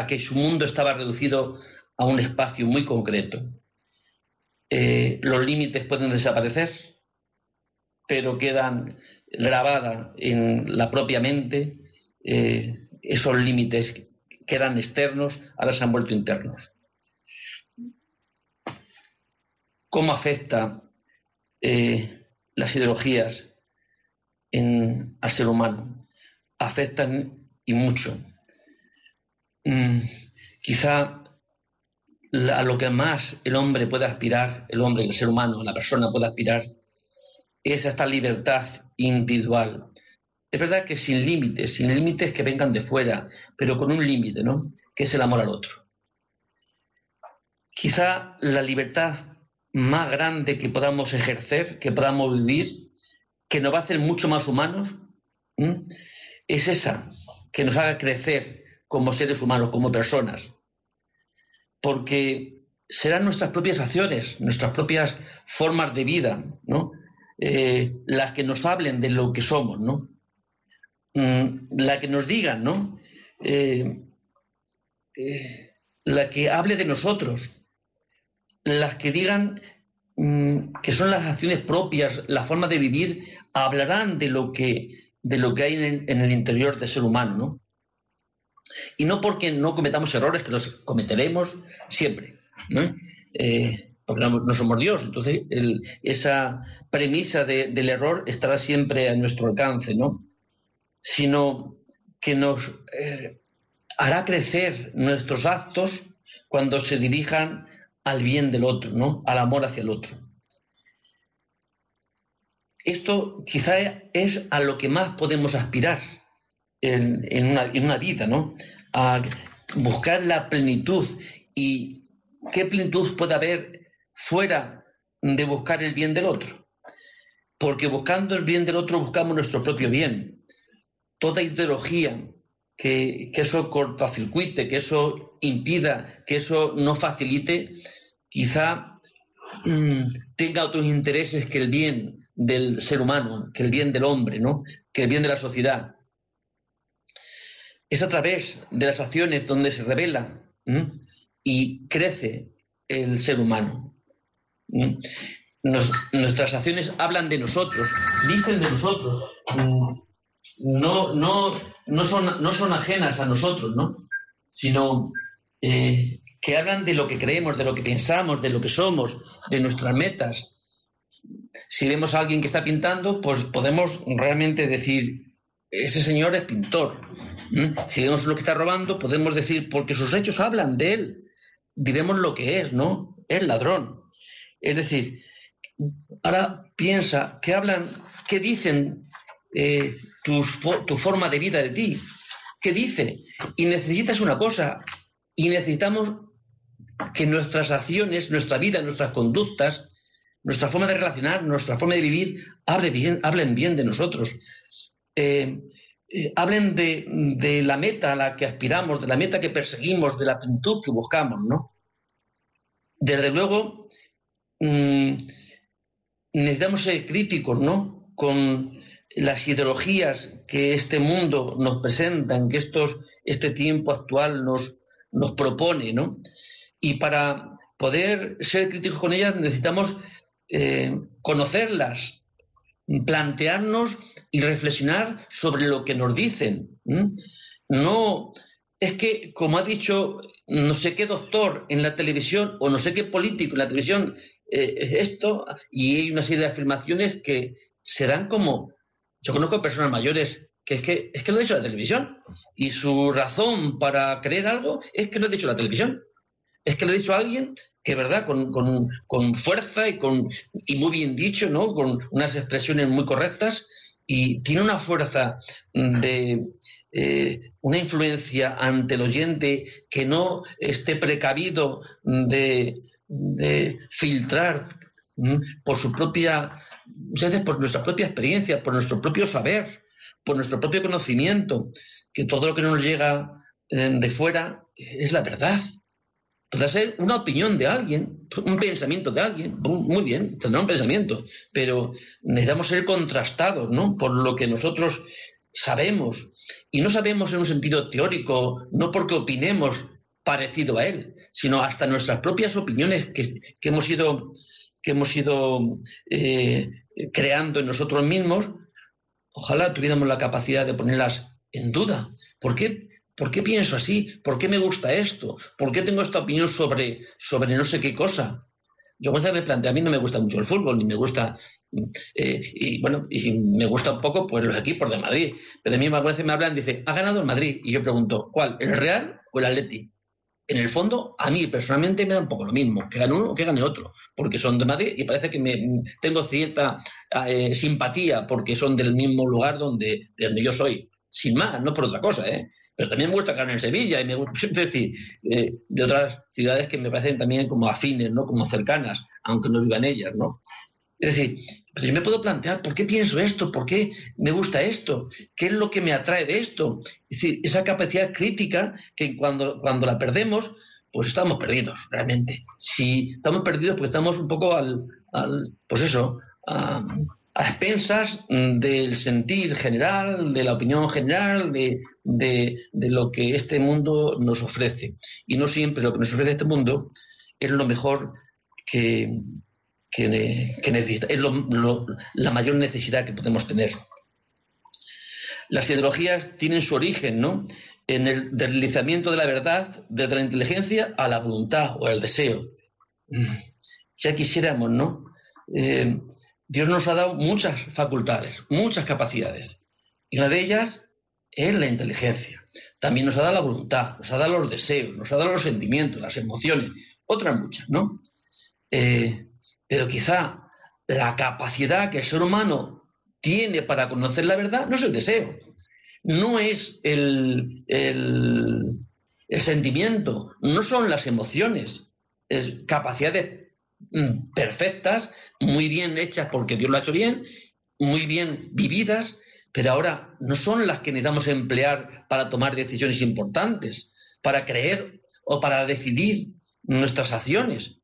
que su mundo estaba reducido a un espacio muy concreto. Eh, los límites pueden desaparecer, pero quedan grabadas en la propia mente eh, esos límites que eran externos, ahora se han vuelto internos. ¿Cómo afecta eh, las ideologías al ser humano? Afectan y mucho. Mm, quizá a lo que más el hombre puede aspirar, el hombre, el ser humano, la persona puede aspirar, es esta libertad individual. Es verdad que sin límites, sin límites que vengan de fuera, pero con un límite, ¿no? Que es el amor al otro. Quizá la libertad más grande que podamos ejercer, que podamos vivir, que nos va a hacer mucho más humanos, es esa, que nos haga crecer como seres humanos, como personas. Porque serán nuestras propias acciones, nuestras propias formas de vida, ¿no? Eh, las que nos hablen de lo que somos, ¿no? Mm, la que nos digan, ¿no? Eh, eh, la que hable de nosotros, las que digan mm, que son las acciones propias, la forma de vivir, hablarán de lo que, de lo que hay en, el interior del ser humano, ¿no? Y no porque no cometamos errores, que los cometeremos siempre, ¿no? Porque no, somos Dios. Entonces, esa premisa de- del error estará siempre a nuestro alcance, ¿no? Sino que nos eh, hará crecer nuestros actos cuando se dirijan al bien del otro, ¿no? Al amor hacia el otro. Esto quizá es a lo que más podemos aspirar en, en una, en una vida, ¿no? A buscar la plenitud y qué plenitud puede haber fuera de buscar el bien del otro. Porque buscando el bien del otro buscamos nuestro propio bien. Toda ideología que, eso cortocircuite, que eso impida, que eso no facilite, quizá mm, tenga otros intereses que el bien del ser humano, que el bien del hombre, ¿no? que el bien de la sociedad. Es a través de las acciones donde se revela y crece el ser humano. Nuestras acciones hablan de nosotros, dicen de nosotros, mm, no, no, no, son, no son ajenas a nosotros, ¿no? sino eh, que hablan de lo que creemos, de lo que pensamos, de lo que somos, de nuestras metas. Si vemos a alguien que está pintando, pues podemos realmente decir, ese señor es pintor. Si vemos lo que está robando, podemos decir, porque sus hechos hablan de él, diremos lo que es, ¿no? Es ladrón. Es decir, ahora piensa, ¿qué hablan, qué dicen eh, tu forma de vida de ti? ¿Qué dice? Y necesitas una cosa, y necesitamos que nuestras acciones, nuestra vida, nuestras conductas, nuestra forma de relacionar, nuestra forma de vivir, hablen bien de nosotros. Eh, eh, hablen de, de la meta a la que aspiramos, de la meta que perseguimos, de la plenitud que buscamos, ¿no? Desde luego, mm, necesitamos ser críticos, ¿no? Con las ideologías que este mundo nos presentan, que estos, este tiempo actual nos, nos propone, ¿no? Y para poder ser críticos con ellas necesitamos eh, conocerlas, plantearnos y reflexionar sobre lo que nos dicen. No, es que, como ha dicho no sé qué doctor en la televisión o no sé qué político en la televisión, eh, esto, y hay una serie de afirmaciones que se dan como, yo conozco personas mayores que es que, es que lo ha dicho la televisión y su razón para creer algo es que lo ha dicho la televisión. Es que lo ha dicho alguien que, ¿verdad?, con, con- con fuerza y, con, y muy bien dicho, ¿no?, con unas expresiones muy correctas y tiene una fuerza de eh, una influencia ante el oyente que no esté precavido de, de filtrar por su propia, muchas por nuestra propia experiencia, por nuestro propio saber, por nuestro propio conocimiento, que todo lo que nos llega eh, de fuera es la verdad. Podrá ser una opinión de alguien, un pensamiento de alguien, muy bien, tendrá un pensamiento, pero necesitamos ser contrastados, ¿no? Por lo que nosotros sabemos. Y no sabemos en un sentido teórico, no porque opinemos parecido a él, sino hasta nuestras propias opiniones que, que hemos ido, que hemos ido eh, creando en nosotros mismos, ojalá tuviéramos la capacidad de ponerlas en duda. ¿Por qué? ¿Por qué pienso así? ¿Por qué me gusta esto? ¿Por qué tengo esta opinión sobre, sobre no sé qué cosa? Yo veces me planteo, a mí no me gusta mucho el fútbol, ni me gusta, eh, y bueno, y si me gusta un poco, pues los equipos de Madrid. Pero a mí algunas veces me hablan, dice, ha ganado el Madrid. Y yo pregunto, ¿cuál? ¿El Real o el Atleti? En el fondo, a mí personalmente me da un poco lo mismo, que gane uno o que gane otro, porque son de Madrid y parece que me, tengo cierta eh, simpatía porque son del mismo lugar donde, de donde yo soy. Sin más, no por otra cosa, ¿eh? pero también me gusta ganar en Sevilla y me gusta, <laughs> es decir, eh, de otras ciudades que me parecen también como afines, ¿no? Como cercanas, aunque no viva en ellas, ¿no? Es decir, pero yo me puedo plantear por qué pienso esto, por qué me gusta esto, qué es lo que me atrae de esto. Es decir, esa capacidad crítica que cuando, cuando la perdemos, pues estamos perdidos, realmente. Si estamos perdidos, pues estamos un poco al, al pues eso, a, a expensas del sentir general, de la opinión general, de, de, de, lo que este mundo nos ofrece. Y no siempre lo que nos ofrece este mundo es lo mejor que, que, necesita, es la mayor necesidad que podemos tener. Las ideologías tienen su origen ¿no? en el deslizamiento de la verdad desde la inteligencia a la voluntad o al deseo. ya quisiéramos, ¿no? Eh, Dios nos ha dado muchas facultades, muchas capacidades. Y una de ellas es la inteligencia. También nos ha dado la voluntad, nos ha dado los deseos, nos ha dado los sentimientos, las emociones, otras muchas, ¿no? Eh, pero quizá la capacidad que el ser humano tiene para conocer la verdad no es el deseo, no es el, el, sentimiento, no son las emociones, es capacidades mm, perfectas, muy bien hechas porque Dios lo ha hecho bien, muy bien vividas, pero ahora no son las que necesitamos emplear para tomar decisiones importantes, para creer o para decidir nuestras acciones.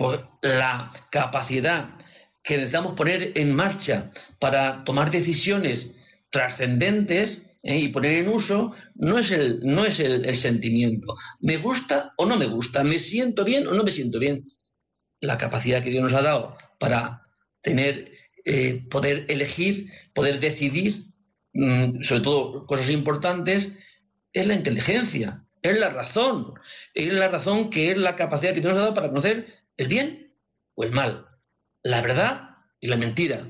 Pues la capacidad que necesitamos poner en marcha para tomar decisiones trascendentes eh, y poner en uso no es, el, no es el, sentimiento. ¿Me gusta o no me gusta? ¿Me siento bien o no me siento bien? La capacidad que Dios nos ha dado para tener, eh, poder elegir, poder decidir, mm, sobre todo cosas importantes, es la inteligencia, es la razón, es la razón que es la capacidad que Dios nos ha dado para conocer el bien o el mal, la verdad y la mentira.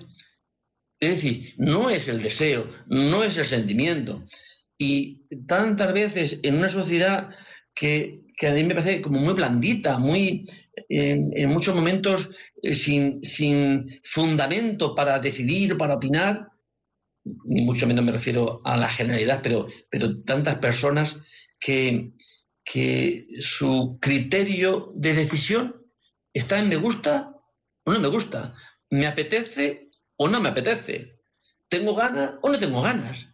Es decir, no es el deseo, no es el sentimiento. Y tantas veces en una sociedad que, a mí me parece como muy blandita, muy, en muchos momentos eh, sin, sin, fundamento para decidir, para opinar, ni mucho menos me refiero a la generalidad, pero, pero tantas personas que, que su criterio de decisión está en me gusta o no me gusta, me apetece o no me apetece, tengo ganas o no tengo ganas.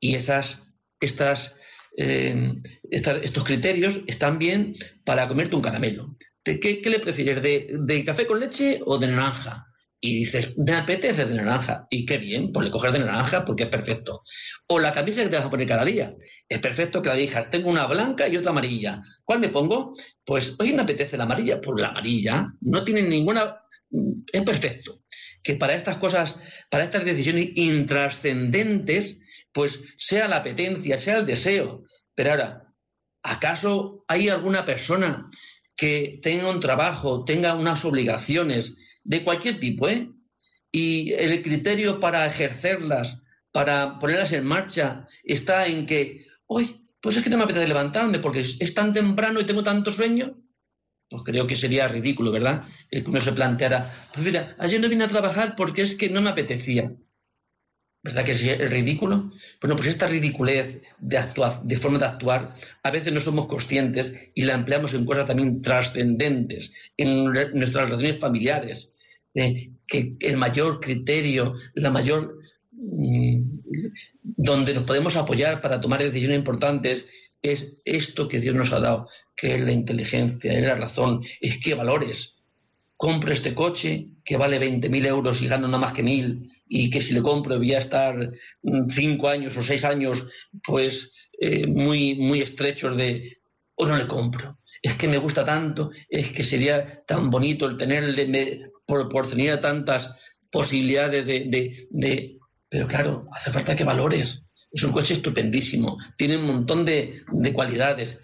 Y esas, estas, eh, estos criterios están bien para comerte un caramelo. ¿Qué, qué le prefieres, de, de, café con leche o de naranja? Y dices, me apetece de naranja. Y qué bien, pues le coges de naranja porque es perfecto. O la camisa que te vas a poner cada día. Es perfecto que la digas, tengo una blanca y otra amarilla. ¿Cuál me pongo? Pues hoy me apetece la amarilla. Pues la amarilla no tiene ninguna... Es perfecto. Que para estas cosas, para estas decisiones intrascendentes, pues sea la apetencia, sea el deseo. Pero ahora, ¿acaso hay alguna persona que tenga un trabajo, tenga unas obligaciones, de cualquier tipo, ¿eh? Y el criterio para ejercerlas, para ponerlas en marcha, está en que, hoy, pues es que no me apetece levantarme porque es tan temprano y tengo tanto sueño. Pues creo que sería ridículo, ¿verdad? El que uno se planteara, pues mira, ayer no vine a trabajar porque es que no me apetecía. ¿Verdad que es ridículo? Bueno, pues esta ridiculez de, actuar, de forma de actuar a veces no somos conscientes y la empleamos en cosas también trascendentes, en nuestras relaciones familiares, que el mayor criterio, la mayor mm, donde nos podemos apoyar para tomar decisiones importantes es esto que Dios nos ha dado, que es la inteligencia, es la razón, es qué valores. Compro este coche que vale 20.000 euros y gano nada más que 1.000 y que si le compro voy a estar 5 mm, años o 6 años pues eh, muy, muy estrechos de o no le compro. Es que me gusta tanto, es que sería tan bonito el tenerle, proporcionaría tantas posibilidades de, Pero claro, hace falta que valores. Es un coche estupendísimo, tiene un montón de, cualidades,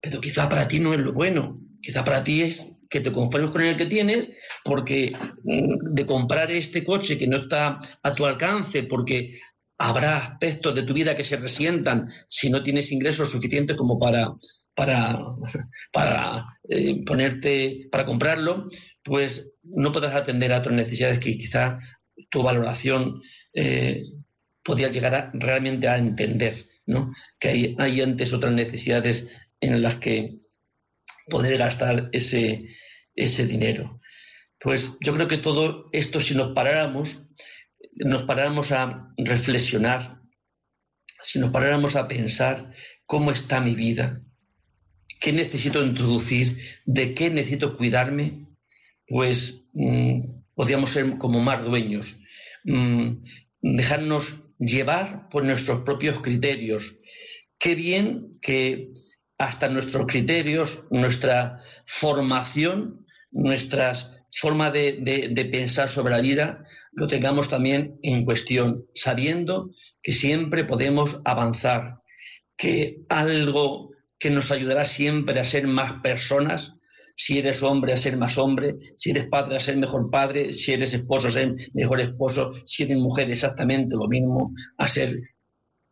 pero quizá para ti no es lo bueno. Quizá para ti es que te conformes con el que tienes, porque mm, de comprar este coche que no está a tu alcance, porque habrá aspectos de tu vida que se resientan si no tienes ingresos suficientes como para, para, <laughs> para eh, ponerte, para comprarlo, pues no podrás atender a otras necesidades que quizá tu valoración eh, llegar realmente a entender, ¿no? Que hay, hay antes otras necesidades en las que poder gastar ese, ese dinero. Pues yo creo que todo esto, si nos paráramos, nos paráramos a reflexionar, si nos paráramos a pensar cómo está mi vida, qué necesito introducir, de qué necesito cuidarme, pues mm, podríamos ser como más dueños, mm, dejarnos llevar por nuestros propios criterios. Qué bien que hasta nuestros criterios, nuestra formación, nuestra forma de, pensar sobre la vida, lo tengamos también en cuestión, sabiendo que siempre podemos avanzar, que algo que nos ayudará siempre a ser más personas si eres hombre a ser más hombre, si eres padre a ser mejor padre, si eres esposo a ser mejor esposo, si eres mujer exactamente lo mismo, a ser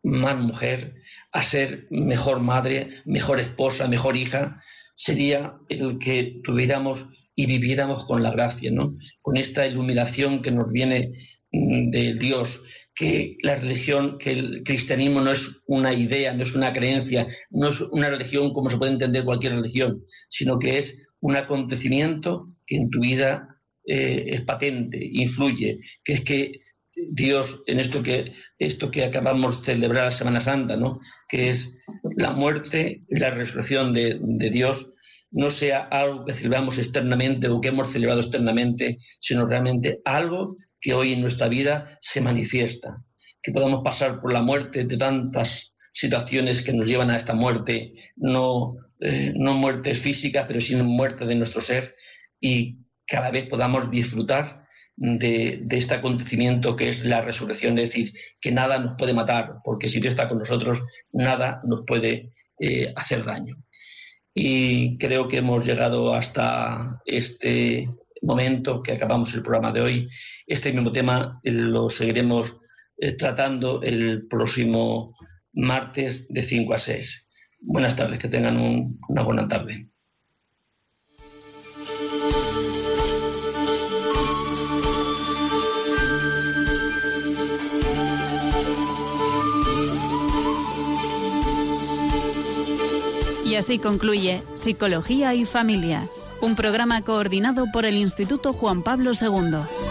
más mujer, a ser mejor madre, mejor esposa, mejor hija, sería el que tuviéramos y viviéramos con la gracia, ¿no? Con esta iluminación que nos viene mm, de Dios, que la religión, que el cristianismo no es una idea, no es una creencia, no es una religión como se puede entender cualquier religión, sino que es un acontecimiento que en tu vida eh, es patente, influye, que es que Dios, en esto que, esto que acabamos de celebrar la Semana Santa, ¿no? que es la muerte y la resurrección de, de Dios, no sea algo que celebramos externamente o que hemos celebrado externamente, sino realmente algo que hoy en nuestra vida se manifiesta, que podamos pasar por la muerte de tantas situaciones que nos llevan a esta muerte, no, eh, no muertes físicas, pero sino muerte de nuestro ser, y cada vez podamos disfrutar de, este acontecimiento que es la resurrección, es decir, que nada nos puede matar, porque si Dios está con nosotros, nada nos puede eh, hacer daño. Y creo que hemos llegado hasta este momento que acabamos el programa de hoy. Este mismo tema lo seguiremos eh, tratando el próximo martes de 5 a 6. Buenas tardes, que tengan un, una buena tarde. Y así concluye Psicología y Familia, un programa coordinado por el Instituto Juan Pablo II.